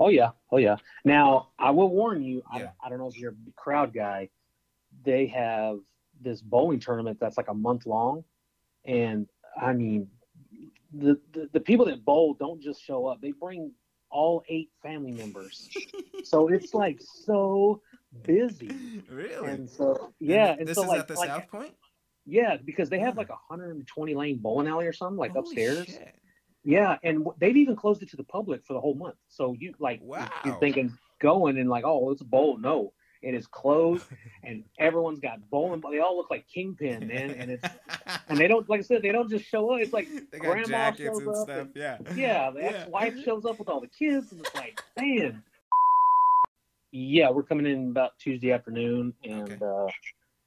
Oh yeah, oh yeah. Now I will warn you. Yeah. I, I don't know if you're a crowd guy. They have this bowling tournament that's like a month long, and I mean, the, the the people that bowl don't just show up. They bring all eight family members, so it's like so busy. Really? And so yeah, And and this so is like, at the like South Point. yeah, because they have like a 120 lane bowling alley or something like Holy upstairs. shit. Yeah, and they've even closed it to the public for the whole month. So you like Wow. you're thinking going and like, oh, it's a bowl. No, it is closed, and everyone's got bowling. They all look like kingpin, man, and it's and they don't like I said, they don't just show up. It's like grandma jackets shows and up stuff. and- yeah. yeah, the ex-wife shows up with all the kids, and it's like, man. Yeah, we're coming in about Tuesday afternoon, and uh,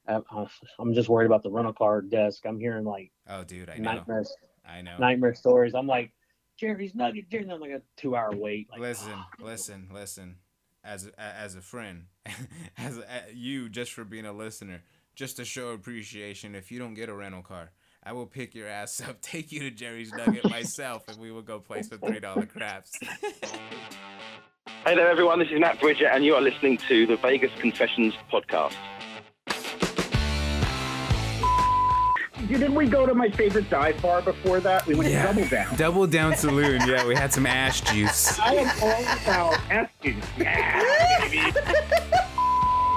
I- I'm just worried about the rental car desk. I'm hearing like Oh, dude, I know. nightmares, I know. nightmare stories. I'm like, Jerry's Nugget, Jerry's Nugget, like a two-hour wait. Like, listen, oh, listen, listen. As a, as a friend, as a, you just for being a listener, just to show appreciation. If you don't get a rental car, I will pick your ass up, take you to Jerry's Nugget myself, and we will go play some three dollar craps. Hey there, everyone. This is Matt Bridger, and you are listening to the Vegas Confessions podcast. Didn't we go to my favorite dive bar before that? We went Yeah. to Double Down. Double Down Saloon. Yeah, we had some ass juice. I am all about asking. Yeah, baby.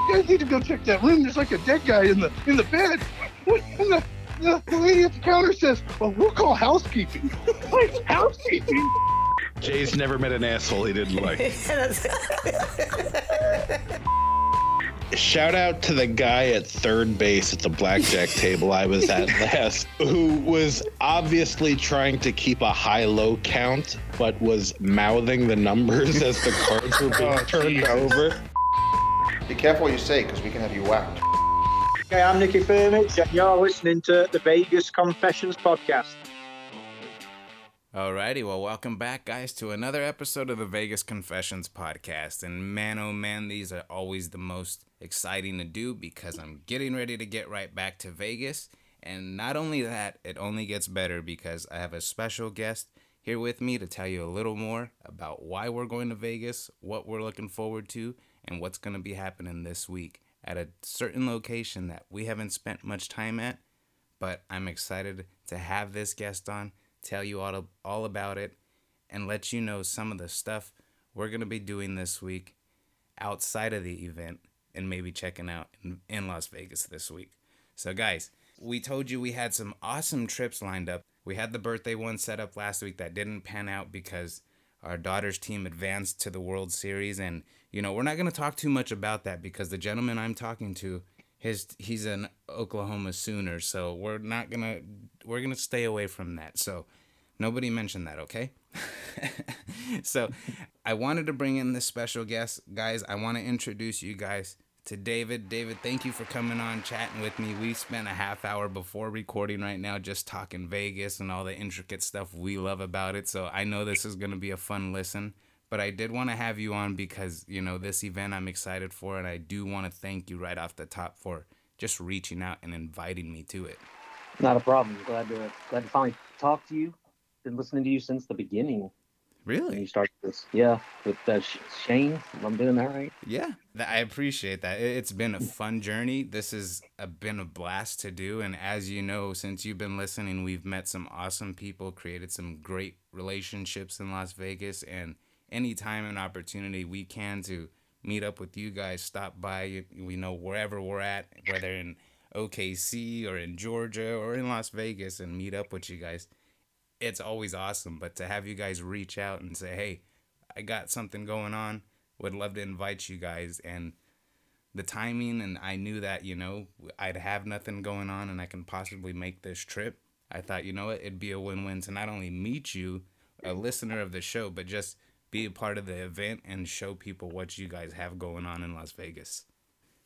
You guys need to go check that room. There's like a dead guy in the in the bed. What- And the, the, the lady at the counter says, "Well, we'll call housekeeping." like housekeeping? Jay's never met an asshole he didn't like. Shout out to the guy at third base at the blackjack table I was at last, who was obviously trying to keep a high low count, but was mouthing the numbers as the cards were being Oh, turned Jesus. over. Be careful what you say, because we can have you whacked. Okay, I'm Nicky Firmich, and you're listening to the Vegas Confessions podcast. Alrighty, well, welcome back, guys, to another episode of the Vegas Confessions podcast. And man, oh man, these are always the most exciting to do because I'm getting ready to get right back to Vegas. And not only that, it only gets better because I have a special guest here with me to tell you a little more about why we're going to Vegas, what we're looking forward to, and what's going to be happening this week at a certain location that we haven't spent much time at but I'm excited to have this guest on, tell you all, all about it, and let you know some of the stuff we're going to be doing this week outside of the event and maybe checking out in, in Las Vegas this week. So, guys, we told you we had some awesome trips lined up. We had the birthday one set up last week that didn't pan out because our daughter's team advanced to the World Series. And, you know, we're not going to talk too much about that because the gentleman I'm talking to his he's an Oklahoma Sooner, so we're not gonna we're gonna stay away from that. So nobody mentioned that, okay? so I wanted to bring in this special guest, guys. I want to introduce you guys to David. David, thank you for coming on, chatting with me. We spent a half hour before recording right now just talking Vegas and all the intricate stuff we love about it. So I know this is gonna be a fun listen but I did want to have you on because you know this event I'm excited for, and I do want to thank you right off the top for just reaching out and inviting me to it. Not a problem. Glad to glad to finally talk to you. Been listening to you since the beginning you Really? started this. Yeah, with uh, Shane. if I'm doing that right. Yeah, I appreciate that. It- It's been a fun journey. This has been a blast to do, and as you know, since you've been listening, we've met some awesome people, created some great relationships in Las Vegas, and anytime an opportunity we can to meet up with you guys, stop by, you- we know wherever we're at, whether in OKC or in Georgia or in Las Vegas, and meet up with you guys. It's always awesome, but to have you guys reach out and say, "Hey, I got something going on. Would love to invite you guys." And the timing, and I knew that you know I'd have nothing going on, and I can possibly make this trip. I thought, you know what, it'd be a win-win to not only meet you, a listener of the show, but just be a part of the event and show people what you guys have going on in Las Vegas.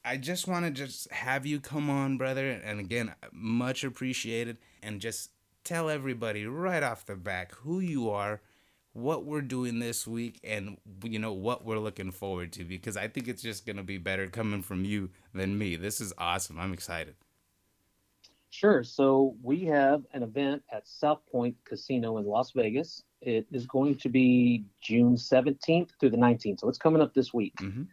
I just want to just have you come on, brother, and again, much appreciated, and just tell everybody right off the back who you are, what we're doing this week, and you know what we're looking forward to, because I think it's just gonna be better coming from you than me. This is awesome. I'm excited. Sure. So we have an event at South Point Casino in Las Vegas. It is going to be June 17th through the 19th. So it's coming up this week. Mhm.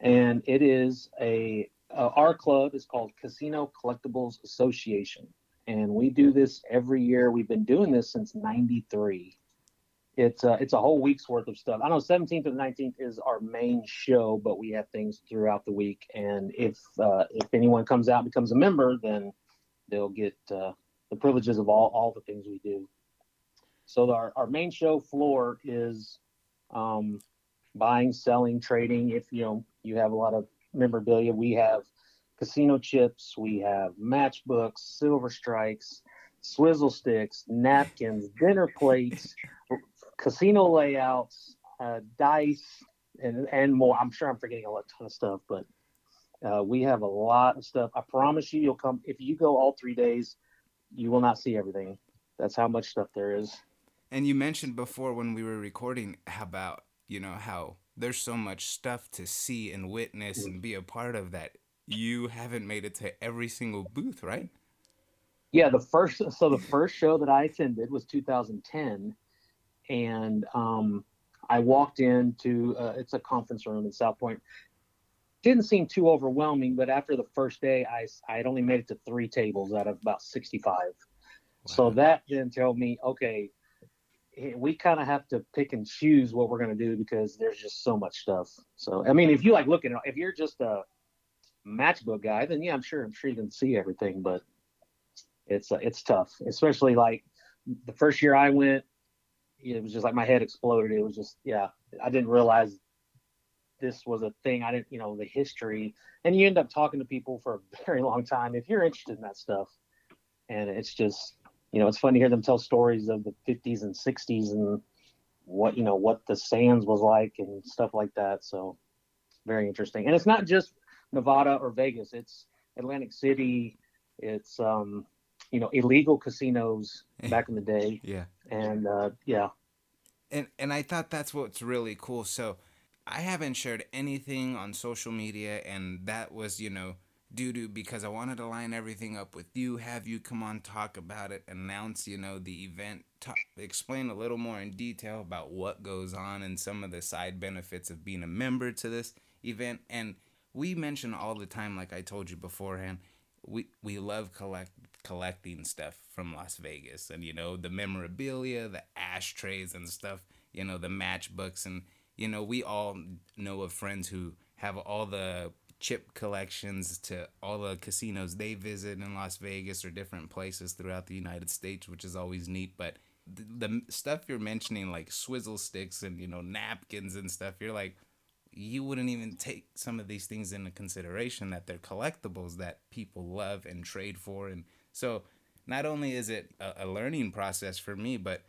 And it is a, uh, our club is called Casino Collectibles Association. And we do this every year. We've been doing this since 93. It's uh, it's a whole week's worth of stuff. I know 17th and 19th is our main show, but we have things throughout the week. And if uh, if anyone comes out and becomes a member, then they'll get uh, the privileges of all, all the things we do. So our, our main show floor is um, buying, selling, trading. If you know you have a lot of memorabilia, we have casino chips, we have matchbooks, silver strikes, swizzle sticks, napkins, dinner plates, casino layouts, uh, dice, and and more. I'm sure I'm forgetting a lot, ton of stuff, but uh, we have a lot of stuff. I promise you, you'll come if you go all three days. You will not see everything. That's how much stuff there is. And you mentioned before when we were recording about, you know, how there's so much stuff to see and witness and be a part of that you haven't made it to every single booth, right? Yeah, the first so the first show that I attended was 2010, and um, I walked into uh, it's a conference room in South Point. Didn't seem too overwhelming, but after the first day, I I had only made it to three tables out of about 65. So that then told me, okay, eh, we kind of have to pick and choose what we're going to do because there's just so much stuff. So I mean, if you like looking, if you're just a matchbook guy, then yeah, I'm sure I'm sure you can see everything, but it's uh, it's tough, especially like the first year I went, it was just like my head exploded. It was just yeah, I didn't realize this was a thing. I didn't, you know, the history, and you end up talking to people for a very long time if you're interested in that stuff, and it's just you know it's fun to hear them tell stories of the 50s and 60s and what you know what the sands was like and stuff like that. So very interesting, and it's not just Nevada or Vegas. It's Atlantic City. It's um, you know illegal casinos back in the day, Yeah. and uh, yeah, and and I thought that's what's really cool. So I haven't shared anything on social media, and that was you know due to because I wanted to line everything up with you, have you come on, talk about it, announce you know the event, talk, explain a little more in detail about what goes on and some of the side benefits of being a member to this event. And we mention all the time, like I told you beforehand, we we love collect collecting stuff from Las Vegas and you know the memorabilia, the ashtrays and stuff, you know the matchbooks and you know we all know of friends who have all the chip collections to all the casinos they visit in Las Vegas or different places throughout the United States, which is always neat, but the, the stuff you're mentioning like swizzle sticks and you know napkins and stuff you're like you wouldn't even take some of these things into consideration that they're collectibles that people love and trade for. And so not only is it a, a learning process for me but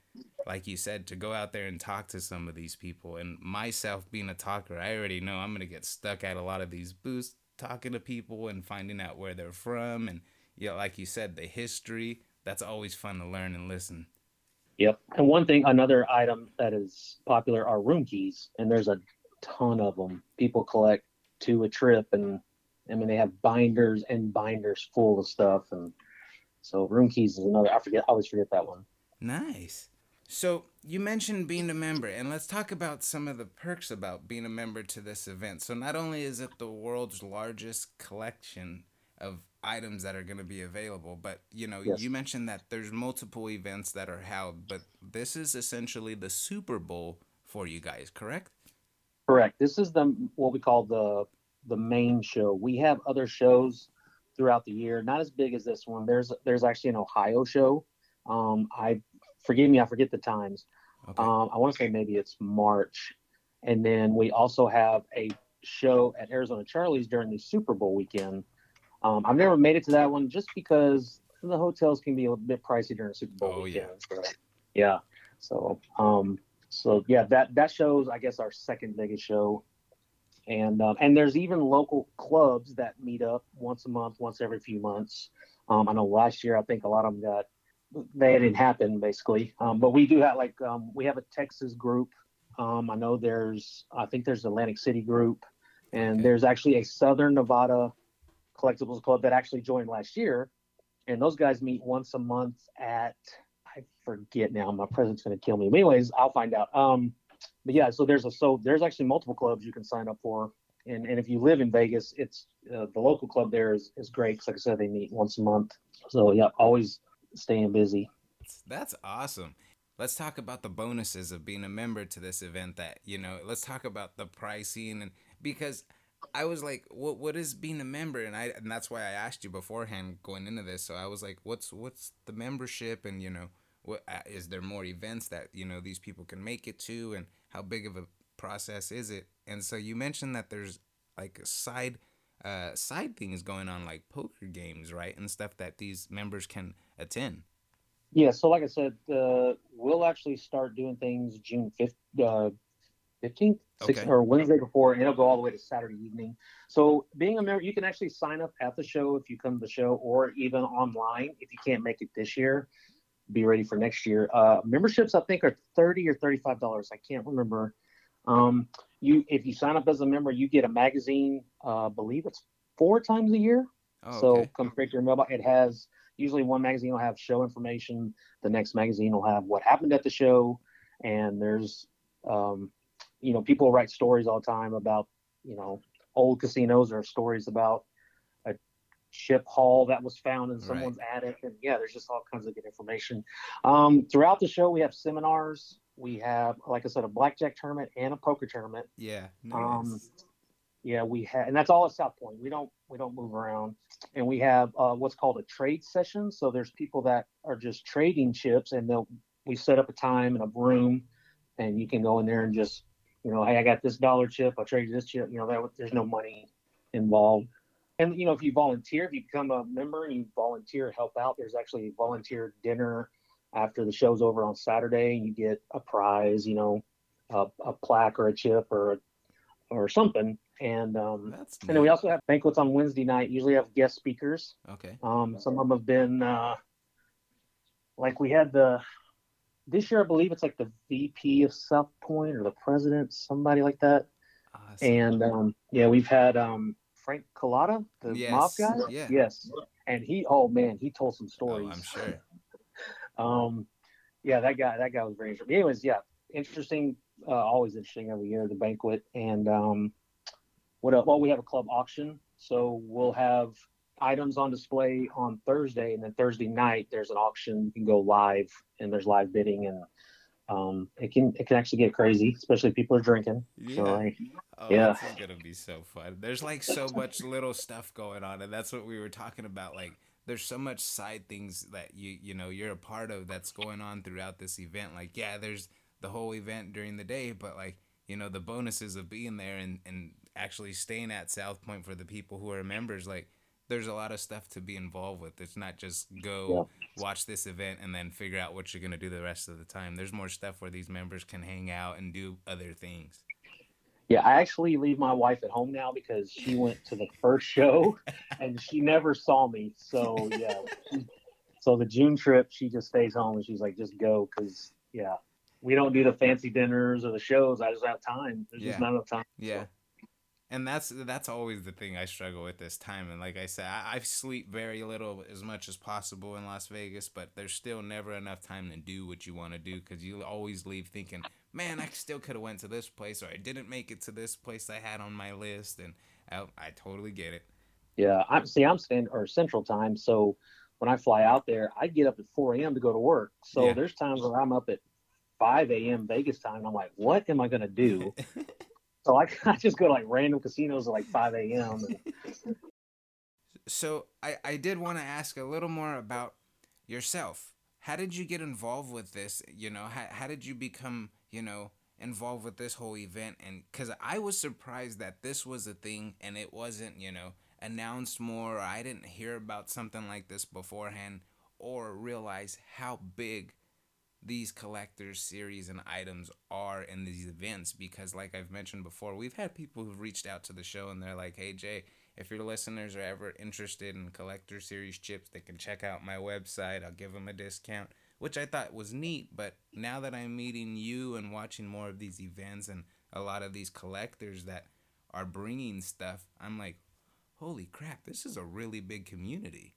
like you said to go out there and talk to some of these people and myself being a talker i already know i'm going to get stuck at a lot of these booths talking to people and finding out where they're from. And yeah like you said the history that's always fun to learn and listen. Yep. And one thing, another item that is popular are room keys, and there's a ton of them. People collect two a trip, and I mean they have binders and binders full of stuff, and so room keys is another. I forget, I always forget that one. Nice. So you mentioned being a member, and let's talk about some of the perks about being a member to this event. So not only is it the world's largest collection of items that are going to be available, but you know, Yes. you mentioned that there's multiple events that are held, but this is essentially the Super Bowl for you guys, correct? Correct. This is the what we call the the main show. We have other shows throughout the year, not as big as this one. There's there's actually an Ohio show. Um, I forgive me, I forget the times. Okay. Um, I want to say maybe it's March, and then we also have a show at Arizona Charlie's during the Super Bowl weekend. Um, I've never made it to that one just because the hotels can be a bit pricey during Super Bowl Oh, yeah. So, yeah. So, um, so yeah, that that shows I guess our second biggest show, and um, and there's even local clubs that meet up once a month, once every few months. Um, I know last year I think a lot of them got they didn't happen basically, um, but we do have like um, we have a Texas group. Um, I know there's I think there's Atlantic City group, and Okay. there's actually a Southern Nevada collectibles club that actually joined last year, and those guys meet once a month at forget now. My president's gonna kill me. But anyways, I'll find out. Um, but yeah, so there's a so there's actually multiple clubs you can sign up for, and and if you live in Vegas, it's uh, the local club there is is great. Cause like I said, they meet once a month. So yeah, always staying busy. That's awesome. Let's talk about the bonuses of being a member to this event. That you know, let's talk about the pricing and because I was like, what what is being a member? And I and that's why I asked you beforehand going into this. So I was like, what's what's the membership? And you know, what uh, there more events that you know these people can make it to? And how big of a process is it? And so you mentioned that there's like a side uh, side things going on, like poker games, right, and stuff that these members can attend. Yeah, so like I said, uh, we'll actually start doing things June fifth, uh, fifteenth, Okay. or Wednesday before, and it'll go all the way to Saturday evening. So being a member, you can actually sign up at the show if you come to the show, or even online if you can't make it this year. Be ready for next year. Uh, memberships, I think, are thirty or thirty-five dollars. I can't remember. Um, you, if you sign up as a member, you get a magazine. Uh, believe it's four times a year. Oh, So okay. come straight to your mailbox. It has usually one magazine will have show information. The next magazine will have what happened at the show, and there's, um, you know, people write stories all the time about, you know, old casinos or stories about chip haul that was found in someone's attic, and yeah, there's just all kinds of good information. Um, throughout the show, we have seminars. We have, like I said, a blackjack tournament and a poker tournament. Yeah. Um. Yeah, we have, and that's all at South Point. We don't we don't move around, and we have uh, what's called a trade session. So there's people that are just trading chips, and they'll we set up a time and a room, and you can go in there and just you know, hey, I got this dollar chip, I traded this chip. You know, that there's no money involved. And you know, if you volunteer, if you become a member and you volunteer help out, there's actually a volunteer dinner after the show's over on Saturday. You get a prize, you know, a, a plaque or a chip or or something. And um, That's and then we also have banquets on Wednesday night. Usually have guest speakers. okay. Um, some of them have been uh, like we had the this year. I believe it's like the VP of South Point or the president, somebody like that. Awesome. And um, yeah, we've had um, Frank Cullotta, the Yes, mob guy. yeah. Yes. And he, oh man, he told some stories. oh. I'm sure. Um, yeah, that guy, that guy was very interesting. Anyways, yeah, interesting. Uh, always interesting every year the banquet and um, what else? Well, we have a club auction, so we'll have items on display on Thursday, and then Thursday night there's an auction. You can go live, and there's live bidding, and um, it can it can actually get crazy, especially if people are drinking. So, Yeah. like, Oh, Yeah. this is gonna be so fun. There's like so much little stuff going on, and that's what we were talking about. Like, there's so much side things that you you know you're a part of that's going on throughout this event. Like, yeah, there's the whole event during the day, but like you know the bonuses of being there and and actually staying at South Point for the people who are members. Like, there's a lot of stuff to be involved with. It's not just go watch this event and then figure out what you're gonna do the rest of the time. There's more stuff where these members can hang out and do other things. Yeah, I actually leave my wife at home now because she went to the first show and she never saw me. So yeah, so the June trip, she just stays home and she's like, just go because yeah, we don't do the fancy dinners or the shows. I just have time. There's Yeah. just not enough time. Yeah. And that's that's always the thing I struggle with this time. And like I said, I, I sleep very little as much as possible in Las Vegas, but there's still never enough time to do what you want to do because you always leave thinking, man, I still could have went to this place or I didn't make it to this place I had on my list. And I, I totally get it. Yeah, I'm see, I'm stand or Central Time, so when I fly out there, I get up at 4 a.m. to go to work. So Yeah. there's times where I'm up at 5 a.m. Vegas time. And I'm like, what am I gonna do? so I, I just go to like random casinos at like 5 a.m. so I, I did want to ask a little more about yourself. How did you get involved with this? You know, how, how did you become, you know, involved with this whole event? And because I was surprised that this was a thing and it wasn't, you know, announced more. Or I didn't hear about something like this beforehand or realize how big these collectors series and items are in these events because like I've mentioned before, we've had people who've reached out to the show and they're like, "Hey Jay, if your listeners are ever interested in collector series chips, they can check out my website. I'll give them a discount." Which I thought was neat, but now that I'm meeting you and watching more of these events and a lot of these collectors that are bringing stuff, I'm like, "Holy crap, this is a really big community."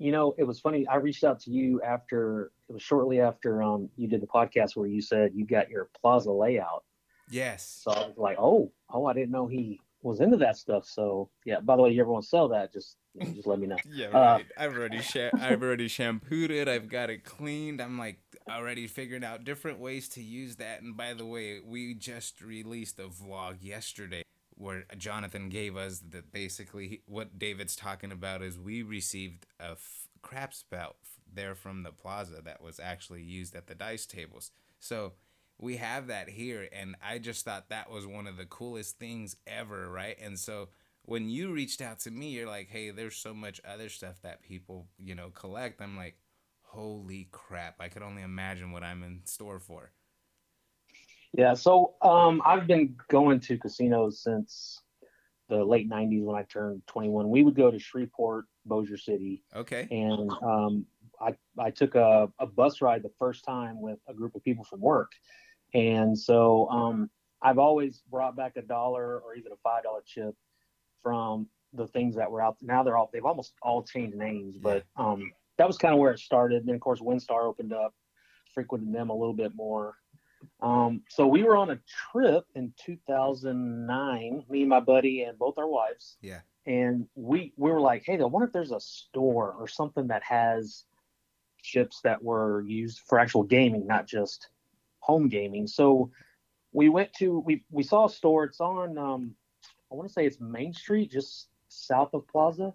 You know, it was funny. I reached out to you after it was shortly after um you did the podcast where you said you got your plaza layout. Yes. So I was like, oh, oh, I didn't know he was into that stuff. So yeah. By the way, you ever want to sell that? Just you know, just let me know. Yeah, Uh. I've already sha- I've already shampooed it. I've got it cleaned. I'm like already figuring out different ways to use that. And by the way, we just released a vlog yesterday where Jonathan gave us that basically what David's talking about is we received a f- crap spout there from the plaza that was actually used at the dice tables. So we have that here and I just thought that was one of the coolest things ever, right? And so when you reached out to me, you're like, "Hey, there's so much other stuff that people, you know, collect." I'm like, "Holy crap! I could only imagine what I'm in store for." Yeah, so um, I've been going to casinos since the late '90s when I turned 21. We would go to Shreveport, Bossier City, Okay. and um, I I took a, a bus ride the first time with a group of people from work, and so um, I've always brought back a dollar or even a five dollar chip from the things that were out. Now they're all they've almost all changed names, but um, that was kind of where it started. And Then of course WinStar opened up, frequented them a little bit more. Um, so we were on a trip in 2009, me and my buddy and both our wives Yeah. and we we were like, hey, I wonder if there's a store or something that has chips that were used for actual gaming, not just home gaming. So we went to we we saw a store. It's on um, I want to say it's Main Street, just south of Plaza,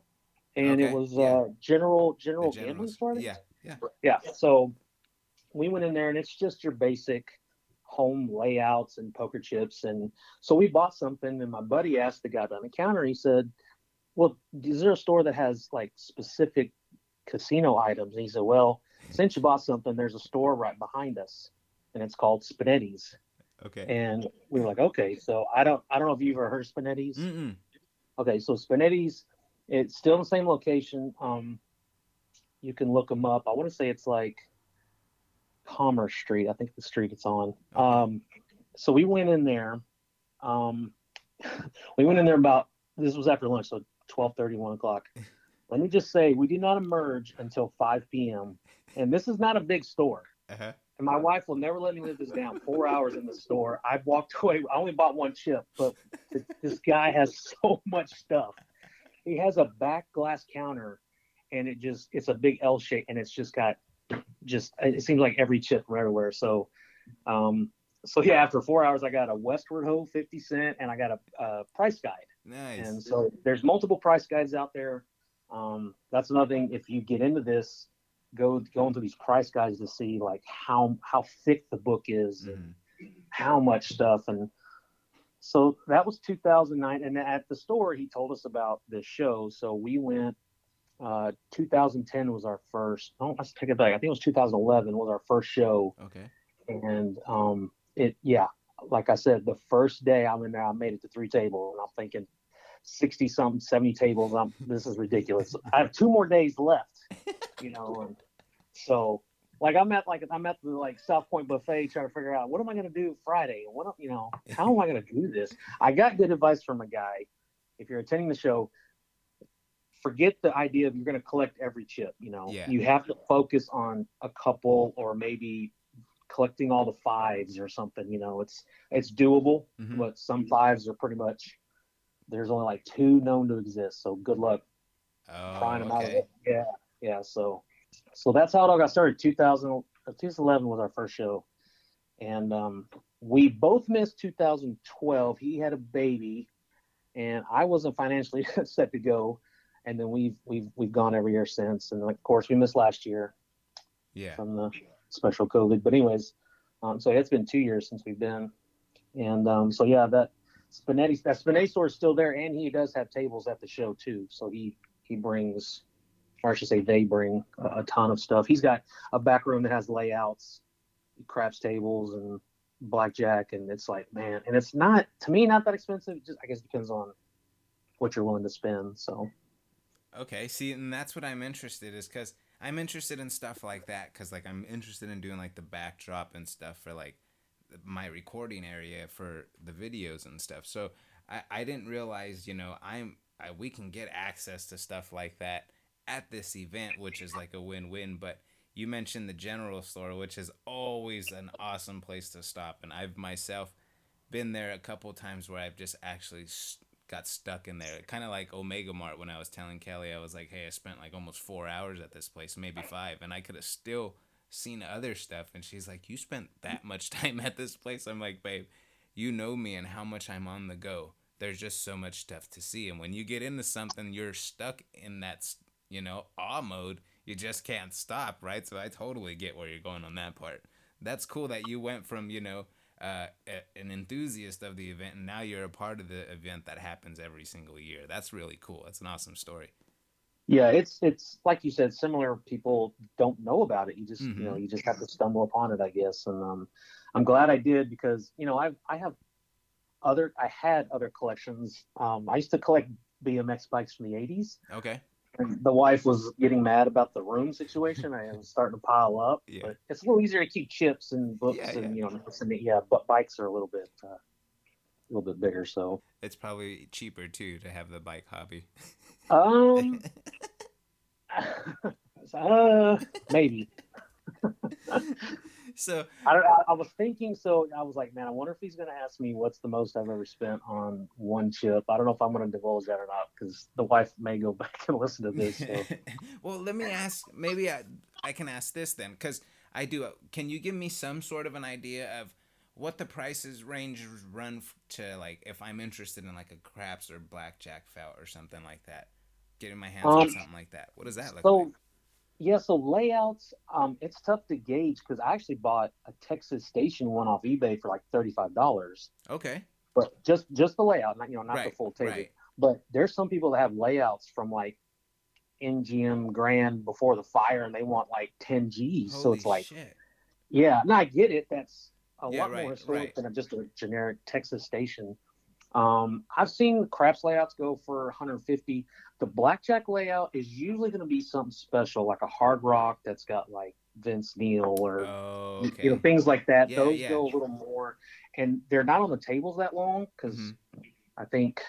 and Okay, it was yeah. uh, General General Gambling. Store. Yeah. Yeah. yeah so we went in there and it's just your basic home layouts and poker chips and so we bought something and my buddy asked the guy behind the counter he said well is there a store that has like specific casino items and he said well since you bought something there's a store right behind us and it's called spinetti's Okay. and we were like okay so i don't i don't know if you've ever heard of spinetti's Mm-mm. Okay, so Spinetti's, it's still in the same location. Um, you can look them up. I want to say it's like Commerce Street. I think the street it's on. Um, so we went in there. Um, we went in there about this was after lunch, so 12:30, 1 o'clock. Let me just say, we did not emerge until 5 p.m. And this is not a big store. Uh-huh. And my wife will never let me live this down. Four hours in the store. I've walked away. I only bought one chip, but th- this guy has so much stuff. He has a back glass counter, and it just it's a big L shape, and it's just got just it seems like every chip from everywhere. So, um, so yeah, after four hours, I got a Westward Ho 50 cent, and I got a, a price guide. Nice. And so there's multiple price guides out there. Um, that's another thing. If you get into this, go go into these price guides to see like how how thick the book is and Mhm. how much stuff. And so that was 2009. And at the store, he told us about this show. So we went. Uh, 2010 was our first. Oh, let's take it back. I think it was 2011 was our first show Okay. and um it yeah like i said the first day i'm in there i made it to three tables and i'm thinking 60 something 70 tables i'm this is ridiculous i have two more days left you know and so like i'm at like i'm at the like south point buffet trying to figure out what am i going to do friday what you know how am i going to do this i got good advice from a guy if you're attending the show forget the idea of you're going to collect every chip you know Yeah. you have to focus on a couple or maybe collecting all the fives or something you know it's it's doable Mhm. but some fives are pretty much there's only like two known to exist so good luck Oh, prying them out of okay. it yeah yeah so so that's how it all got started 2000 uh, 2011 was our first show and um we both missed 2012 he had a baby and i wasn't financially set to go and then we've we've we've gone every year since and of course we missed last year Yeah. from the special COVID. But anyways, um, so it's been two years since we've been, and um, so yeah, that Spinetti that Spinetti store is still there, and he does have tables at the show too. So he he brings, or I should say, they bring a, a ton of stuff. He's got a back room that has layouts, craps tables, and blackjack, and it's like man, and it's not to me not that expensive. Just I guess it depends on what you're willing to spend. So Okay, see, and that's what I'm interested is because I'm interested in stuff like that because like I'm interested in doing like the backdrop and stuff for like my recording area for the videos and stuff. So I, I didn't realize, you know, I'm I, we can get access to stuff like that at this event, which is like a win-win. But you mentioned the general store, which is always an awesome place to stop, and I've myself been there a couple times where I've just actually got stuck in there. Kind of like Omega Mart when I was telling Kelly, I was like, hey, I spent like almost four hours at this place, maybe five, and I could have still seen other stuff. And she's like, you spent that much time at this place? I'm like, babe, you know me and how much I'm on the go. There's just so much stuff to see. And when you get into something, you're stuck in that, you know, awe mode. You just can't stop, right? So I totally get where you're going on that part. That's cool that you went from, you know, uh, an enthusiast of the event, and now you're a part of the event that happens every single year. That's really cool. That's an awesome story. Yeah, it's it's like you said, similar. People don't know about it. You just mm-hmm. you know you just have to stumble upon it, I guess. And um, I'm glad I did because you know I I have other I had other collections. Um, I used to collect BMX bikes from the '80s. Okay the wife was getting mad about the room situation. I was starting to pile up. Yeah. But it's a little easier to keep chips and books yeah, and yeah. you know, and yeah, but bikes are a little bit uh, a little bit bigger. So it's probably cheaper too to have the bike hobby. Um, uh, maybe. so I, I was thinking. So I was like, man, I wonder if he's going to ask me what's the most I've ever spent on one chip. I don't know if I'm going to divulge that or not because the wife may go back and listen to this. So. well, let me ask. Maybe I, I can ask this then because I do. Can you give me some sort of an idea of what the prices range run to? Like, if I'm interested in like a craps or blackjack felt or something like that, getting my hands um, on something like that. What does that look so, like? Yeah, so layouts, um, it's tough to gauge because I actually bought a Texas Station one off eBay for like thirty five dollars. Okay. But just just the layout, not you know, not right, the full table. Right. But there's some people that have layouts from like MGM Grand before the fire, and they want like ten G's. Holy so it's like, shit. yeah, no, I get it. That's a yeah, lot right, more historic than just a generic Texas Station. Um, I've seen craps layouts go for 150. The blackjack layout is usually going to be something special, like a hard rock that's got like Vince Neil or oh, okay. you know things like that. Yeah, Those yeah. go a little more, and they're not on the tables that long because mm-hmm. I think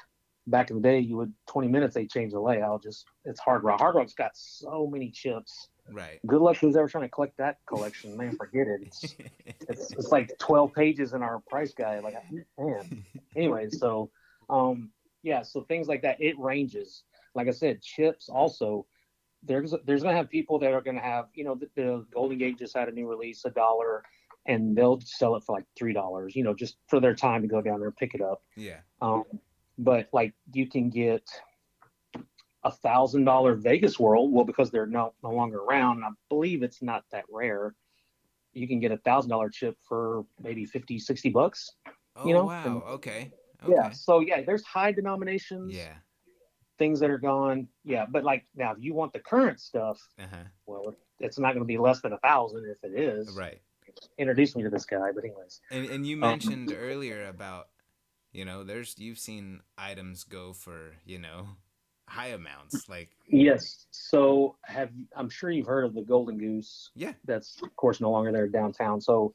back in the day you would 20 minutes they change the layout. Just it's hard rock. Hard rock's got so many chips. Right. Good luck who's ever trying to collect that collection. Man, forget it. It's, it's, it's like 12 pages in our price guide. Like, man. Anyway, so, um, yeah, so things like that, it ranges. Like I said, chips also, there's, there's going to have people that are going to have, you know, the, the Golden Gate just had a new release, a dollar, and they'll sell it for like $3, you know, just for their time to go down there and pick it up. Yeah. Um, but like you can get, a thousand dollar Vegas World. Well, because they're no no longer around, I believe it's not that rare. You can get a thousand dollar chip for maybe 50, 60 bucks. Oh you know? wow! And, okay. okay. Yeah. So yeah, there's high denominations. Yeah. Things that are gone. Yeah, but like now, if you want the current stuff, uh-huh. well, it's not going to be less than a thousand if it is. Right. Introduce me to this guy, but anyways. And and you um, mentioned um, earlier about, you know, there's you've seen items go for you know high amounts like yes so have i'm sure you've heard of the golden goose yeah that's of course no longer there downtown so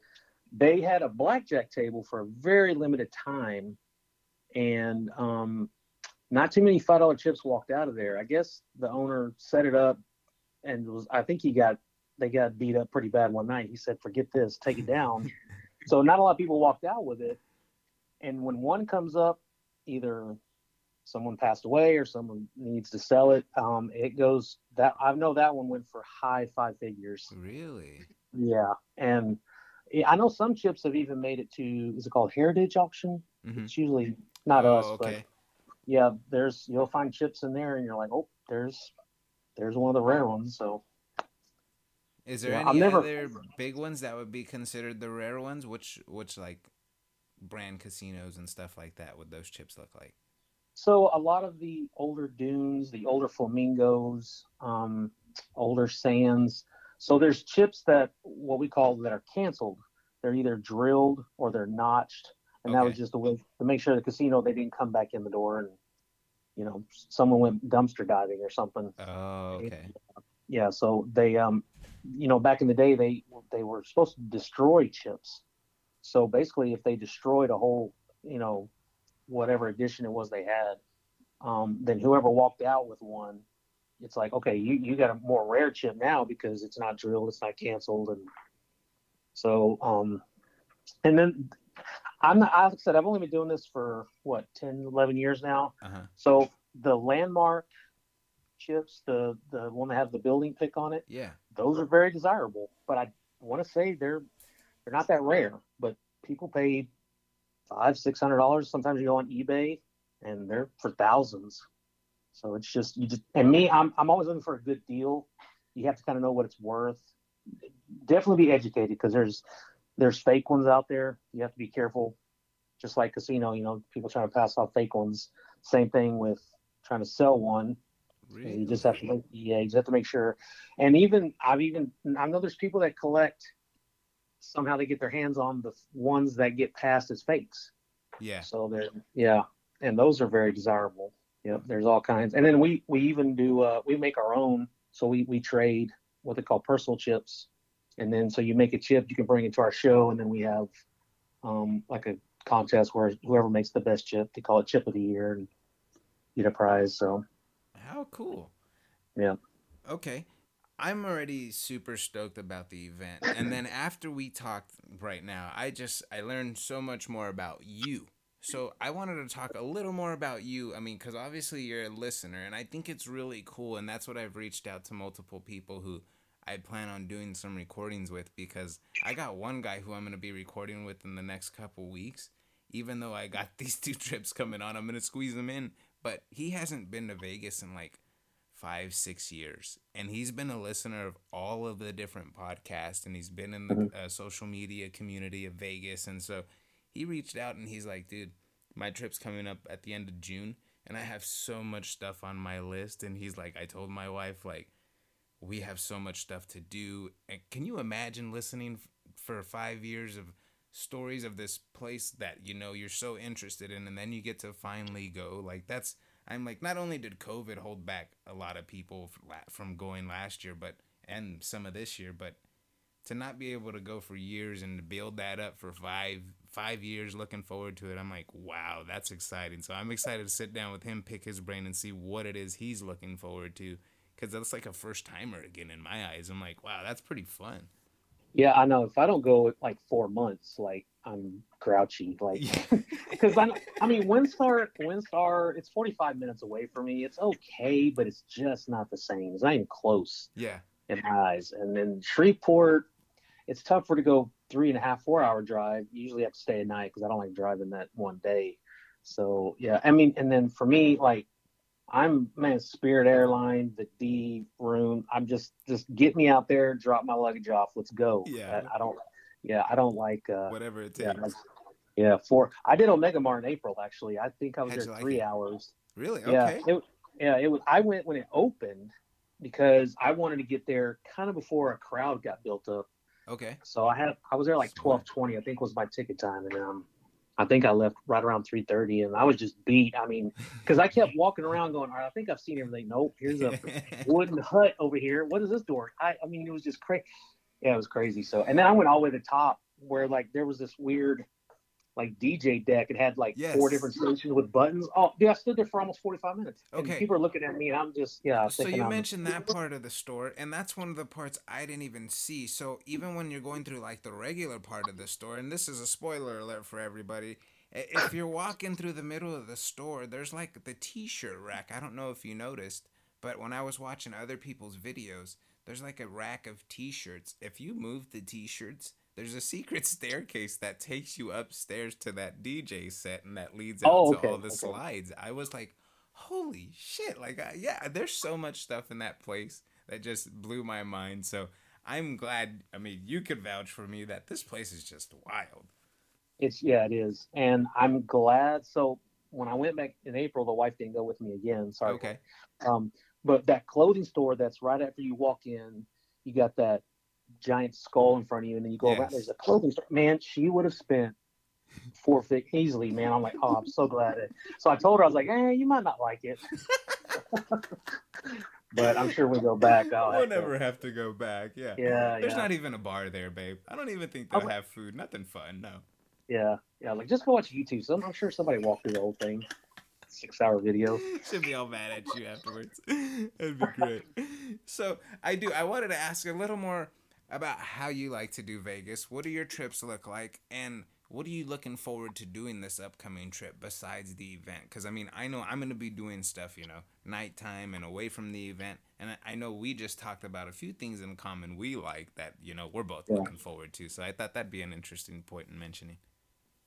they had a blackjack table for a very limited time and um, not too many five dollar chips walked out of there i guess the owner set it up and was i think he got they got beat up pretty bad one night he said forget this take it down so not a lot of people walked out with it and when one comes up either someone passed away or someone needs to sell it, um, it goes that I know that one went for high five figures. Really? Yeah, and I know some chips have even made it to is it called Heritage Auction? Mm-hmm. It's usually not oh, us, okay. Yeah, there's you'll find chips in there, and you're like, oh, there's there's one of the rare ones. So. Is there yeah, any never... other big ones that would be considered the rare ones? Which which like brand casinos and stuff like that would those chips look like? So a lot of the older dunes, the older flamingos, um, older sands. So there's chips that what we call that are canceled. They're either drilled or they're notched, and okay. that was just a way to make sure the casino they didn't come back in the door and you know someone went dumpster diving or something. Oh, okay. Yeah, so they um, you know, back in the day they they were supposed to destroy chips. So basically, if they destroyed a whole, you know, whatever edition it was they had. Um, then whoever walked out with one, it's like okay, you you got a more rare chip now because it's not drilled, it's not canceled, and so um, and then I'm not. Like I said I've only been doing this for what 10, 11 years now. Uh-huh. So the landmark chips, the the one that has the building pick on it, Yeah. those are very desirable. But I want to say they're they're not that rare. But people pay five, six hundred dollars. Sometimes you go on eBay and they're for thousands. So it's just you just and me, I'm I'm always looking for a good deal. You have to kind of know what it's worth. Definitely be educated because there's there's fake ones out there. You have to be careful. Just like casino, you know, people trying to pass off fake ones. Same thing with trying to sell one. Really? You just have to, make, yeah, you just have to make sure. And even I've even I know there's people that collect. Somehow they get their hands on the ones that get passed as fakes. Yeah. So they're yeah, and those are very desirable. Yep, there's all kinds. And then we we even do uh, we make our own. So we we trade what they call personal chips, and then so you make a chip, you can bring it to our show, and then we have um, like a contest where whoever makes the best chip, they call it chip of the year, and get a prize. So How cool. yeah. Okay. I'm already super stoked about the event. And then after we talked right now, I just I learned so much more about you. So I wanted to talk a little more about you. I mean, cuz obviously you're a listener and I think it's really cool and that's what I've reached out to multiple people who I plan on doing some recordings with because I got one guy who I'm going to be recording with in the next couple weeks. Even though I got these two trips coming on, I'm going to squeeze them in, but he hasn't been to Vegas in like five, six years. And he's been a listener of all of the different podcasts and he's been in the uh, social media community of Vegas. And so he reached out and he's like, dude, my trip's coming up at the end of June and I have so much stuff on my list. And he's like, I told my wife, like, we have so much stuff to do. And can you imagine listening f- for five years of stories of this place that you know you're so interested in and then you get to finally go? Like that's i'm like not only did covid hold back a lot of people from going last year but and some of this year but to not be able to go for years and build that up for five five years looking forward to it i'm like wow that's exciting. So i'm excited to sit down with him pick his brain and see what it is he's looking forward to because that's like a first timer again in my eyes i'm like wow that's pretty fun Yeah, I know. If I don't go like four months, like I'm grouchy. Like because I, I mean, WinStar, WinStar, it's 45 minutes away from me. It's okay, but it's just not the same. It's not even close yeah in my eyes. And then Shreveport, it's tougher to go three and a half, four hour drive. You usually have to stay at night because I don't like driving that one day. So yeah, I mean, and then for me, like I'm man, Spirit Airline, the D room. I'm just just get me out there, drop my luggage off, let's go. Yeah. I, I don't. Yeah, I don't like. uh whatever it yeah, takes like- yeah, four. I did Omega Mart in April actually. I think I was How'd there like three it? hours. really Yeah, okay it, yeah, it was. I went when it opened because I wanted to get there kind of before a crowd got built up. okay So I had I was there like twelve twenty, I think was my ticket time, and um, I think I left right around three thirty, and I was just beat. I mean, because I kept walking around going, all right, I think I've seen everything. Nope, here's a wooden hut over here. What is this door? I I mean, it was just crazy. Yeah, it was crazy. So, and then I went all the way to the top where like there was this weird like DJ deck. It had like Yes. four different stations with buttons. Oh, dude, I stood there for almost forty five minutes. And Okay. people are looking at me, and I'm just yeah. so you I'm- mentioned that part of the store and that's one of the parts i didn't even see so even when you're going through like the regular part of the store and this is a spoiler alert for everybody if you're walking through the middle of the store there's like the t-shirt rack i don't know if you noticed but when i was watching other people's videos there's like a rack of t-shirts if you move the t-shirts there's a secret staircase that takes you upstairs to that DJ set and that leads out Oh, to all the okay. slides. I was like, holy shit like I, yeah there's so much stuff in that place that just blew my mind so i'm glad i mean you could vouch for me that this place is just wild It's yeah, it is, and I'm glad. So when I went back in April, the wife didn't go with me again. Sorry. okay Um, but that clothing store that's right after you walk in, you got that giant skull in front of you, and then you go around. There's a clothing store. Man, she would have spent forfeit easily. Man, I'm like, oh, I'm so glad. It. So I told her, I was like, hey, you might not like it, but I'm sure we go back. I'll we'll have to- never have to go back yeah Yeah, there's yeah. not even a bar there babe i don't even think they'll Okay. have food nothing fun no Yeah, yeah. Like just go watch YouTube. So I'm sure somebody walked through the whole thing. six hour video. Should be all mad at you afterwards. That'd be great. So I do. I wanted to ask a little more about how you like to do Vegas. What do your trips look like, and what are you looking forward to doing this upcoming trip besides the event? Because I mean, I know I'm gonna be doing stuff, you know, nighttime and away from the event, and I, I know we just talked about a few things in common we like that you know we're both Yeah. looking forward to. So I thought that'd be an interesting point in mentioning.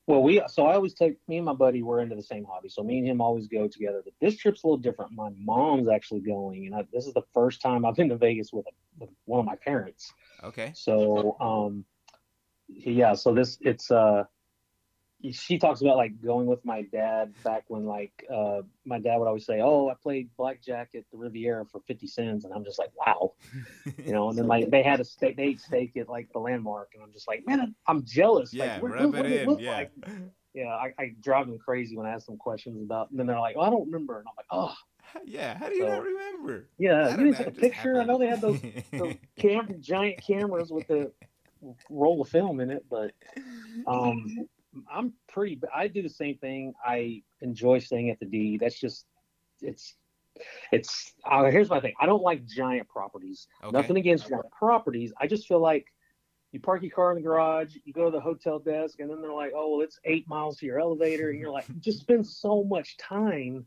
Well, we so I always take me and my buddy. We're into the same hobby, so me and him always go together. But this trip's a little different. My mom's actually going, and I, this is the first time I've been to Vegas with, with one of my parents. Okay. So, um, yeah. So this it's uh, she talks about like going with my dad back when like uh, my dad would always say, "Oh, I played blackjack at the Riviera for fifty cents," and I'm just like, "Wow," you know. And then like they had a steak, they ate steak at like the landmark, and I'm just like, "Man, I'm jealous." yeah, like, what- rub what it in. look Yeah. like? yeah, I, I drive them crazy when I ask them questions about, and then they're like, "Oh, I don't remember," and I'm like, "Oh, Yeah. How do you So- not remember? yeah, you didn't know, take a it picture." I know they had those, those cam- giant cameras with the roll of film in it, but um, I'm pretty. I do the same thing. I enjoy staying at the D. That's just it's it's. Uh, here's my thing. I don't like giant properties. Okay. Nothing against giant properties. I just feel like you park your car in the garage, you go to the hotel desk, and then they're like, "Oh, well, it's eight miles to your elevator," and you're like, "You just spend so much time."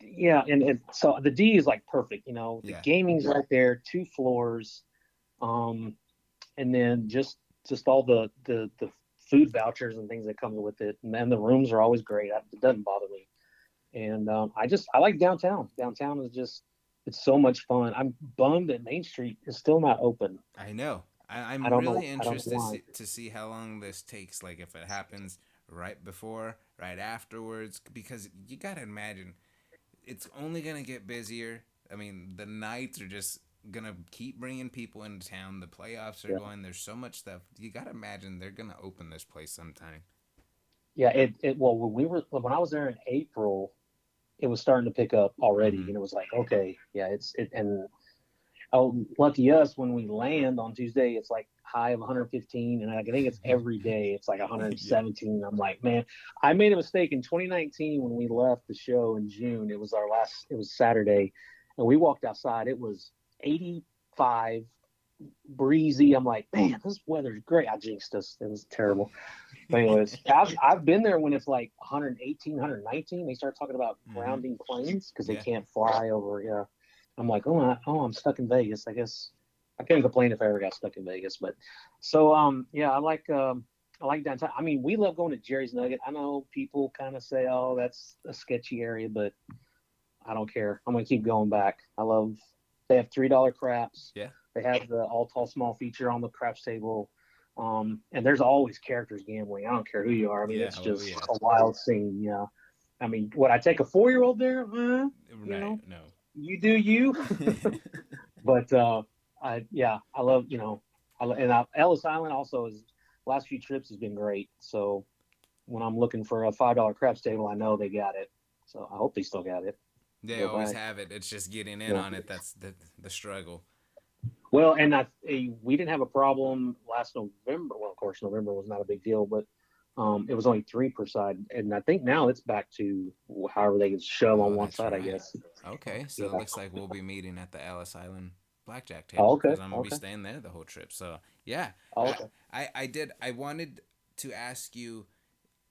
Yeah, and, and so the D is like perfect. You know, the Yeah. gaming's right there, two floors, um, and then just just all the the the food vouchers and things that come with it, and then the rooms are always great. It doesn't bother me, and um, I just I like downtown. Downtown is just it's so much fun. I'm bummed that Main Street is still not open. I know. I, I'm I don't know- really know interested to see, to see how long this takes. Like if it happens right before, right afterwards, because you gotta imagine it's only gonna get busier. I mean, the nights are just gonna keep bringing people into town. The playoffs are Yeah. going. There's so much stuff. You gotta imagine they're gonna open this place sometime. Yeah, it, it well when we were when I was there in April, it was starting to pick up already, Mhm. and it was like okay, yeah, it's it and oh lucky us when we land on Tuesday, it's like high of 115, and I think it's every day it's like 117. I'm like, man, I made a mistake in 2019 when we left the show in June. It was our last, it was Saturday, and we walked outside. It was 85 breezy. I'm like, man, this weather's great. I jinxed us. It was terrible. But anyways, I've, I've been there when it's like 118, 119. They start talking about Mhm. grounding planes because they Yeah. can't fly over. Yeah. I'm like, oh, I, oh, I'm stuck in Vegas. I guess I couldn't complain if I ever got stuck in Vegas. But so, um, yeah, I like, um, I like downtown. I mean, we love going to Jerry's Nugget. I know people kind of say, oh, that's a sketchy area, but I don't care. I'm gonna keep going back. I love. They have three dollar craps. Yeah. They have the all tall small feature on the craps table. Um, and there's always characters gambling. I don't care who you are. I mean, Yeah, it's oh, just yeah. a wild scene. Yeah. I mean, would I take a four year old there? Uh, Right? know? No. you do you. but uh, I yeah, I love you know, I and I, Ellis Island also is last few trips has been great. So when I'm looking for a five dollar craps table, I know they got it. So I hope they still got it. They always back. have it. It's just getting in Yeah. on it. That's the the struggle. Well, and I, we didn't have a problem last November. Well, of course, November was not a big deal, but um, it was only three per side, and I think now it's back to however they can shove Oh, on one side. I guess. Okay, so it looks like we'll be meeting at the Ellis Island blackjack table Oh, okay, I'm gonna be staying there the whole trip. So yeah, Oh, okay. I, I did. I wanted to ask you.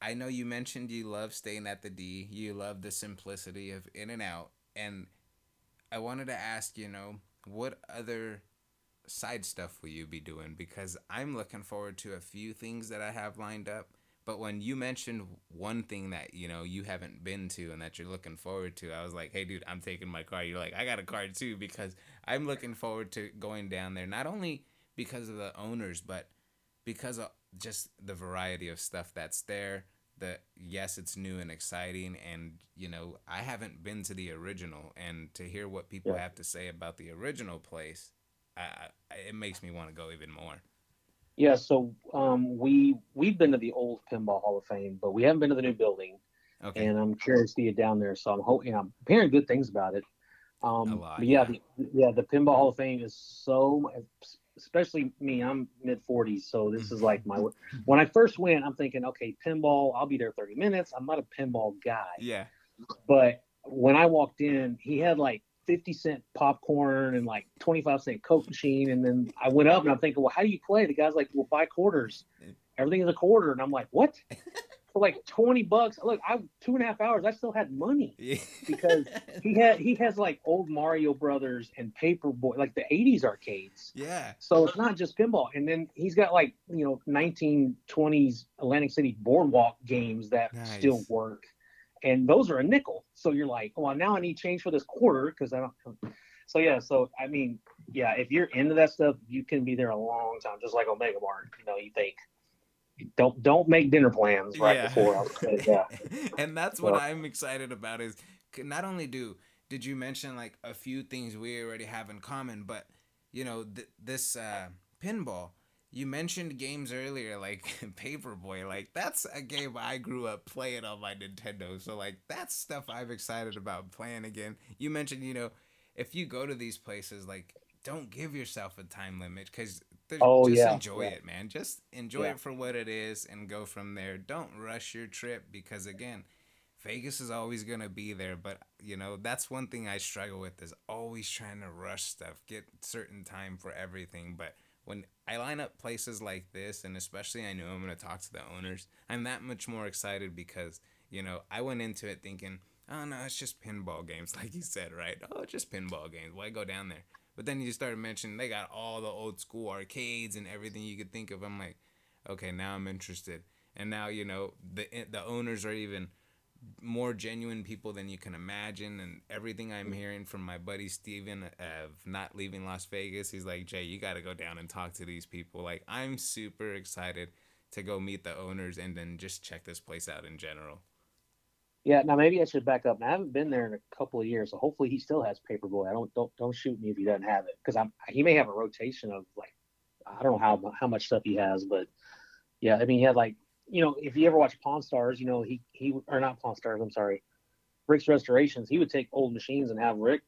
I know you mentioned you love staying at the D. You love the simplicity of in and out, and I wanted to ask. You know, what other side stuff will you be doing? Because I'm looking forward to a few things that I have lined up. But when you mentioned one thing that you know you haven't been to and that you're looking forward to, I was like, "Hey, dude, I'm taking my car." You're like, "I got a car too," because I'm looking forward to going down there. Not only because of the owners, but because of just the variety of stuff that's there. The yes, it's new and exciting, and you know I haven't been to the original, and to hear what people Yeah. have to say about the original place, I, I, it makes me want to go even more. Yeah, so um, we we've been to the old Pinball Hall of Fame, but we haven't been to the new building, Okay. and I'm curious to get down there. So I'm hoping I'm hearing good things about it. Um, A lot, yeah, yeah. The, yeah, the Pinball Hall of Fame is so, especially me. I'm mid 40s, so this is like my. Mm-hmm. When I first went, I'm thinking, okay, pinball. I'll be there 30 minutes. I'm not a pinball guy. yeah. But when I walked in, he had like 50 cent popcorn and like 25 cent Coke machine. And then I went up and I'm thinking, well, how do you play? The guy's like, well, buy quarters. Everything is a quarter. And I'm like, what? For like 20 bucks. Look, I two and a half hours, I still had money Yeah. because he had he has like old Mario Brothers and Paperboy, like the 80s arcades. yeah. So it's not just pinball. And then he's got like, you know, 1920s Atlantic City boardwalk games that Nice. still work. And those are a nickel. So you're like, well, now I need change for this quarter because I don't. So yeah, so I mean, yeah, if you're into that stuff, you can be there a long time, just like Omega Mart. You know, you think don't don't make dinner plans right Yeah. before. I would say, yeah. and that's what I'm excited about is not only do did you mention like a few things we already have in common, but you know th- this uh, pinball. You mentioned games earlier like Paperboy. Like that's a game I grew up playing on my Nintendo. So like that's stuff I'm excited about playing again. You mentioned you know if you go to these places like don't give yourself a time limit because Oh, just yeah, enjoy yeah. it man. Just enjoy Yeah. it for what it is and go from there. Don't rush your trip because again vegas is always going to be there but you know that's one thing i struggle with is always trying to rush stuff get certain time for everything but when i line up places like this and especially i know i'm going to talk to the owners i'm that much more excited because you know i went into it thinking oh no it's just pinball games like you said right? Oh just pinball games. Why go down there but then you started mentioning they got all the old school arcades and everything you could think of. I'm like, okay, now I'm interested. And now you know the eh, the owners are even more genuine people than you can imagine. And everything I'm mm-hmm. hearing from my buddy Steven of not leaving Las Vegas, he's like, Jay, you got to go down and talk to these people. Like I'm super excited to go meet the owners and then just check this place out in general. Yeah, now maybe I should back up. Now, I haven't been there in a couple of years, so hopefully he still has Paperboy. I don't don't don't shoot me if he doesn't have it because I'm he may have a rotation of like I don't know how how much stuff he has, but yeah, I mean he had like you know if you ever watch Pawn Stars, you know he he or not Pawn Stars, I'm sorry, Rick's Restorations. He would take old machines and have Rick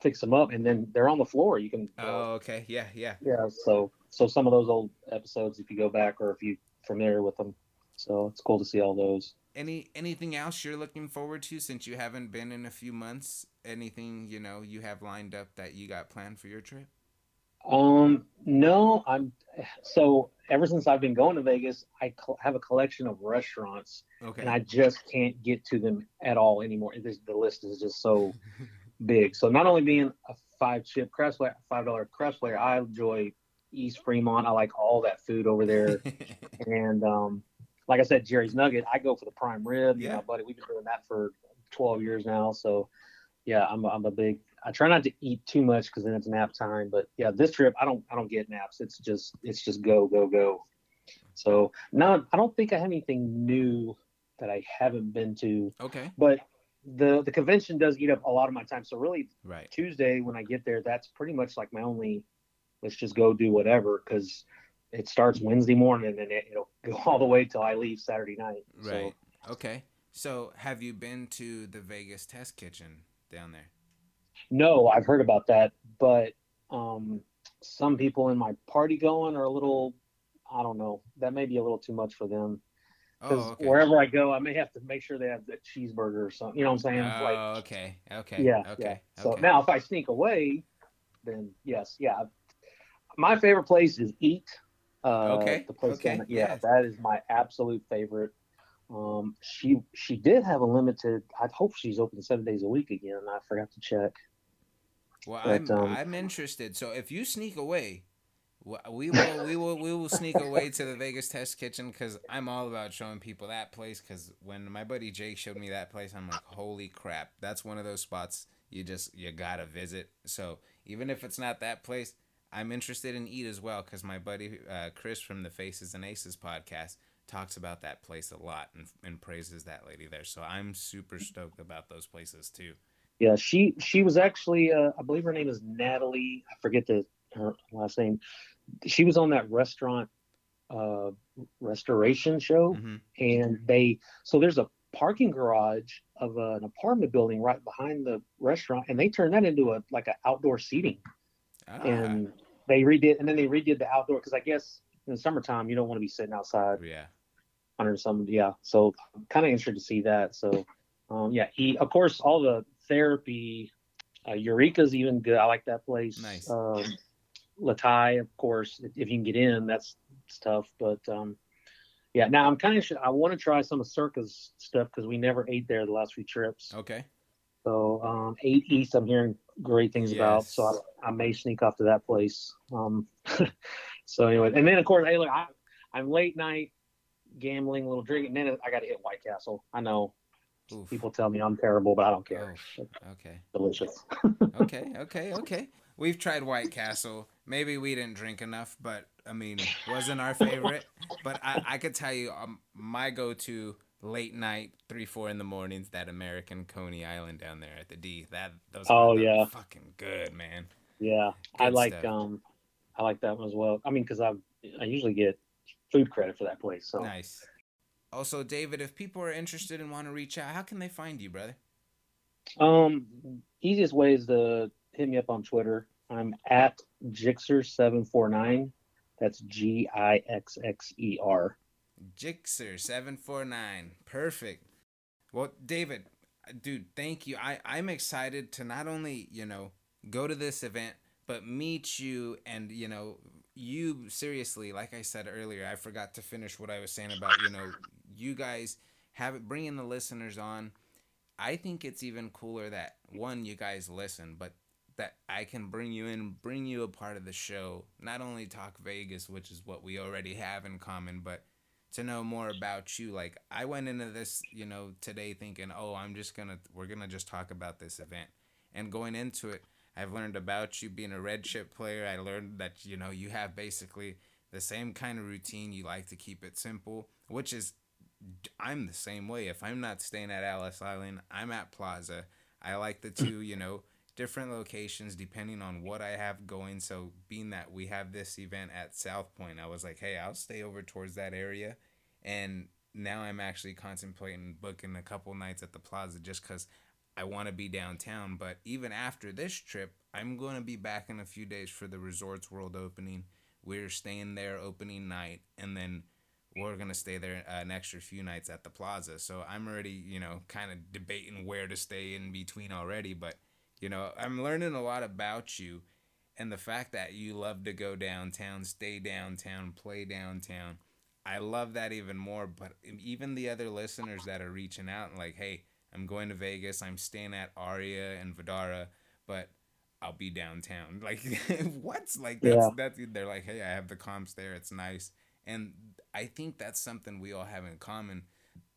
fix them up, and then they're on the floor. You can uh, Oh, okay, yeah, yeah. yeah. So so some of those old episodes, if you go back or if you familiar with them, so it's cool to see all those. Any anything else you're looking forward to since you haven't been in a few months? Anything you know you have lined up that you got planned for your trip? Um, no, I'm so ever since I've been going to Vegas, I have a collection of restaurants Okay. and I just can't get to them at all anymore. This, the list is just so big. So not only being a five chip craps player, five dollar craps player, I enjoy East Fremont. I like all that food over there. and um, like I said, Jerry's Nugget, I go for the prime rib. You Yeah. know, buddy, we've been doing that for 12 years now. So yeah, I'm, a- I'm a big, I try not to eat too much because then it's nap time. But yeah, this trip, I don't, I don't get naps. It's just, it's just go, go, go. So no, I don't think I have anything new that I haven't been to, okay. but the, the convention does eat up a lot of my time. So really Right. Tuesday when I get there, that's pretty much like my only. Let's just go do whatever because it starts Wednesday morning and it, it'll go all the way till I leave Saturday night. Right. So Okay. So have you been to the Vegas Test Kitchen down there? no, I've heard about that, but um, some people in my party going are a little. I don't know. That may be a little too much for them because Oh, okay. wherever I go, I may have to make sure they have the cheeseburger or something. You know what I'm saying? Oh, like, okay. Okay. yeah, Okay. yeah. So okay. now, if I sneak away, then yes, yeah. My favorite place is Eat. Uh, Okay, The place okay, yeah. that is my absolute favorite. Um, she she did have a limited. I hope she's open seven days a week again. I forgot to check. Well, But, I'm um, I'm interested. So if you sneak away, we will we will we will sneak away to the Vegas Test Kitchen because I'm all about showing people that place. Because when my buddy Jake showed me that place, I'm like, holy crap, that's one of those spots you just you gotta visit. So even if it's not that place, I'm interested in eat as well because my buddy uh, Chris from the Faces and Aces podcast talks about that place a lot and, and praises that lady there. So I'm super stoked about those places too. Yeah, she she was actually. Uh, I believe her name is Natalie. I forget the her last name. She was on that restaurant uh, restoration show. hmm and they so there's a parking garage of an apartment building right behind the restaurant and they turned that into a like an outdoor seating Ah, and they redid and then they redid the outdoor because i guess in the summertime you don't want to be sitting outside yeah. under some yeah so kind of interested to see that so Um, yeah, he of course all the therapy. Uh, Eureka's even good. I like that place. Nice. Um, Le Thai, of course, if, you can get in, that's it's tough. But um, yeah, now I'm kind of I want to try some of Circa's stuff because we never ate there the last few trips. Okay. So um, eight East, I'm hearing great things about. So Yes. I, may sneak off to that place. Um, so anyway, and then of course, hey, look, I, I'm late night gambling, a little drinking, and then I got to hit White Castle. I know Oof. people tell me I'm terrible, but I don't care. Oh, okay. Delicious. okay, okay, okay. We've tried White Castle. Maybe we didn't drink enough, but I mean, wasn't our favorite. But I, I could tell you, um, my go-to late night, three, four in the mornings, that American Coney Island down there at the D. That those. Oh, are yeah. fucking good, man. Yeah, I like stuff. um, I like that one as well. I mean, because I I usually get food credit for that place. So Nice. Also, David, if people are interested and want to reach out, how can they find you, brother? Um, easiest way is to hit me up on Twitter. I'm at Gixxer749. That's G I X X E R. Gixxer749. Perfect. Well, David, dude, thank you. I, I'm excited to not only, you know, go to this event, but meet you and, you know, you seriously, like I said earlier, I forgot to finish what I was saying about, you know, you guys have it, bringing the listeners on. I think it's even cooler that one, you guys listen, but that I can bring you in, bring you a part of the show, not only talk Vegas, which is what we already have in common, but to know more about you. Like I went into this, you know, today thinking, "Oh, I'm just going to we're going to just talk about this event." And going into it, I've learned about you being a red chip player. I learned that, you know, you have basically the same kind of routine. You like to keep it simple, which is I'm the same way. If I'm not staying at Ellis Island, I'm at Plaza. I like the two, you know, different locations depending on what I have going. So, being that we have this event at South Point, I was like, hey, I'll stay over towards that area. And now I'm actually contemplating booking a couple nights at the Plaza just because I want to be downtown. But even after this trip, I'm going to be back in a few days for the Resorts World opening. We're staying there opening night, and then we're gonna stay there uh, an extra few nights at the plaza. So I'm already, you know, kind of debating where to stay in between already. But you know, I'm learning a lot about you, and the fact that you love to go downtown, stay downtown, play downtown. I love that even more. But even the other listeners that are reaching out and like, hey, I'm going to Vegas. I'm staying at Aria and Vdara, but I'll be downtown. Like, what's like that's Yeah. that's they're like, hey, I have the comps there. It's nice, and I think that's something we all have in common.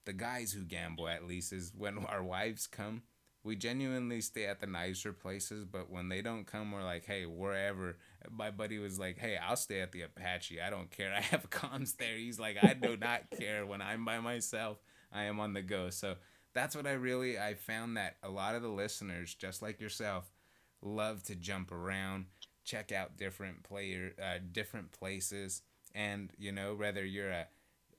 The guys who gamble, at least, is when our wives come, we genuinely stay at the nicer places. But when they don't come, we're like, hey, wherever. My buddy was like, hey, I'll stay at the Apache. I don't care. I have comps there. He's like, I do not care when I'm by myself. I am on the go. So that's what I really I found that a lot of the listeners, just like yourself, love to jump around, check out different player, uh, different places, and you know whether you're a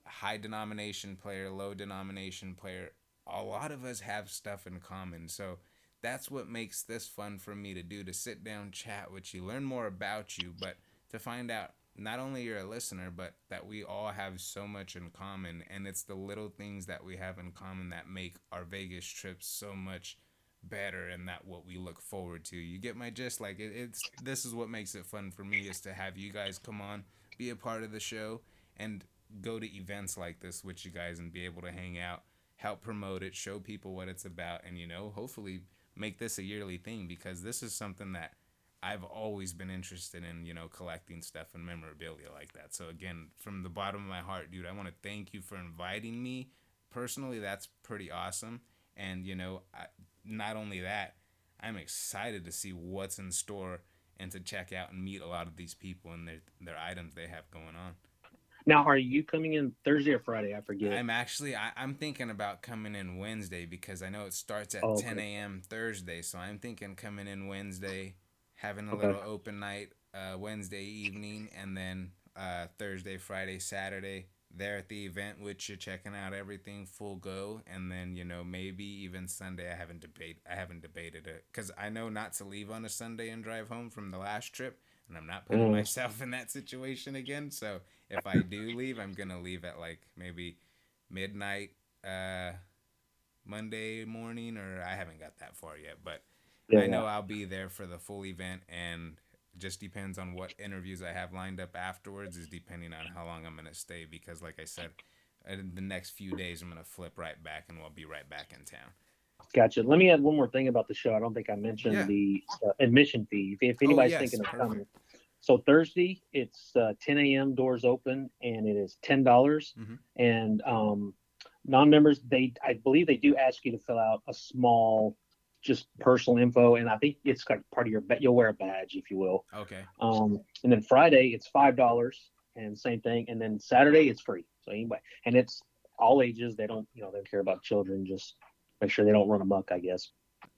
high denomination player, low denomination player, a lot of us have stuff in common. So that's what makes this fun for me to do to sit down, chat with you, learn more about you, but to find out not only you're a listener, but that we all have so much in common. And it's the little things that we have in common that make our Vegas trips so much better and that what we look forward to. You get my gist? Like it, it's this is what makes it fun for me is to have you guys come on, be a part of the show, and go to events like this with you guys and be able to hang out, help promote it, show people what it's about, and you know, hopefully make this a yearly thing because this is something that I've always been interested in, you know, collecting stuff and memorabilia like that. So again, from the bottom of my heart, dude, I want to thank you for inviting me. Personally, that's pretty awesome. And you know, I, not only that, I'm excited to see what's in store and to check out and meet a lot of these people and their their items they have going on. Now, are you coming in Thursday or Friday? I forget. I'm actually I, I'm thinking about coming in Wednesday because I know it starts at Oh, okay. 10 a.m. Thursday, so I'm thinking coming in Wednesday, having a Okay. little open night uh, Wednesday evening, and then uh, Thursday, Friday, Saturday there at the event, which you're checking out everything full go, and then you know maybe even Sunday. I haven't debate I haven't debated it because I know not to leave on a Sunday and drive home from the last trip, and I'm not putting Mm. myself in that situation again. So if I do leave, I'm gonna leave at like maybe midnight, uh, Monday morning, or I haven't got that far yet, but Yeah, I know. I'll be there for the full event, and just depends on what interviews I have lined up afterwards. Is depending on how long I'm gonna stay, because like I said, in the next few days I'm gonna flip right back, and we'll be right back in town. Gotcha. Let me add one more thing about the show. I don't think I mentioned Yeah. the uh, admission fee. If, if anybody's yes, thinking of coming, so Thursday it's uh, 10 a.m. doors open and it is ten dollars. Mhm. And um, non-members, they I believe they do ask you to fill out a small, just personal info, and I think it's like part of your bet. you'll wear a badge if you will. Okay. Um, and then Friday it's five dollars and same thing, and then Saturday it's free. So anyway, and it's all ages. They don't you know they don't care about children. Just make sure they don't run amok, I guess.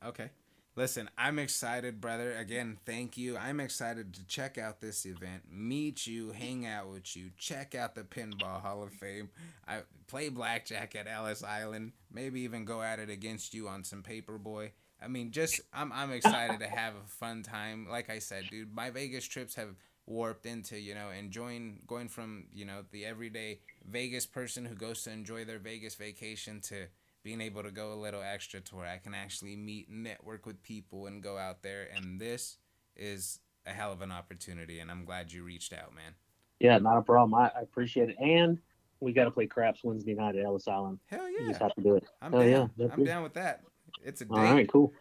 Okay. Listen, I'm excited, brother. Again, thank you. I'm excited to check out this event, meet you, hang out with you, check out the Pinball Hall of Fame. I play blackjack at Ellis Island, maybe even go at it against you on some paperboy. I mean, just I'm I'm excited to have a fun time. Like I said, dude, my Vegas trips have warped into, you know, enjoying going from, you know, the everyday Vegas person who goes to enjoy their Vegas vacation to being able to go a little extra to where I can actually meet and network with people and go out there. And this is a hell of an opportunity. And I'm glad you reached out, man. Yeah, not a problem. I, I appreciate it. And we got to play craps Wednesday night at Ellis Island. Hell yeah. You just have to do it. I'm Hell yeah, down. I'm definitely. down with that. It's a All date. right, cool.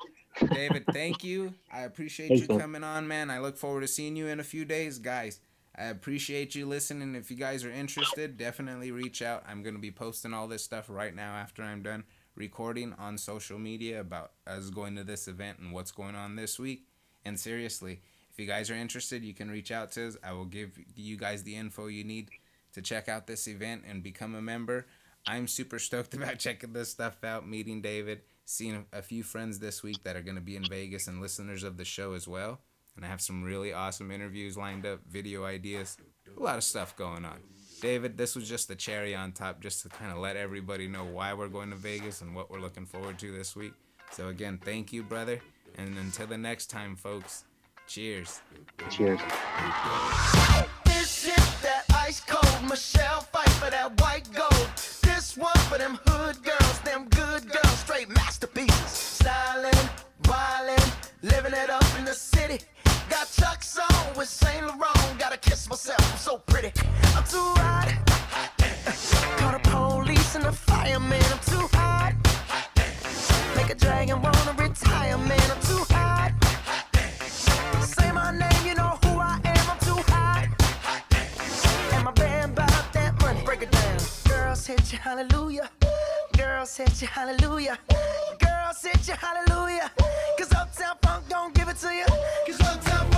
David, thank you. I appreciate Thanks, you man. coming on, man. I look forward to seeing you in a few days, guys. I appreciate you listening. If you guys are interested, definitely reach out. I'm going to be posting all this stuff right now after I'm done recording on social media about us going to this event and what's going on this week. And seriously, if you guys are interested, you can reach out to us. I will give you guys the info you need to check out this event and become a member. I'm super stoked about checking this stuff out, meeting David, seeing a few friends this week that are going to be in Vegas and listeners of the show as well. And I have some really awesome interviews lined up, video ideas, a lot of stuff going on. David, this was just the cherry on top, just to kind of let everybody know why we're going to Vegas and what we're looking forward to this week. So, again, thank you, brother. And until the next time, folks, cheers. Cheers. This is that ice cold Michelle Pfeiffer that white gold. This one for them hood girls, them good girls, straight masterpieces. Styling, wildin', living it up in the city. Got Chuck's on with Saint Laurent. Gotta kiss myself, I'm so pretty. I'm too hot. Call the police and the fireman. I'm too hot. Make a dragon wanna retire, man. I'm too hot. Say my name, you know who I am. I'm too hot. And my band bought that money. Break it down. Girls hit you, hallelujah. Girls hit you, hallelujah. Girls hit you, hallelujah. Cause Uptown Funk don't give it to you. Cause Uptown Funk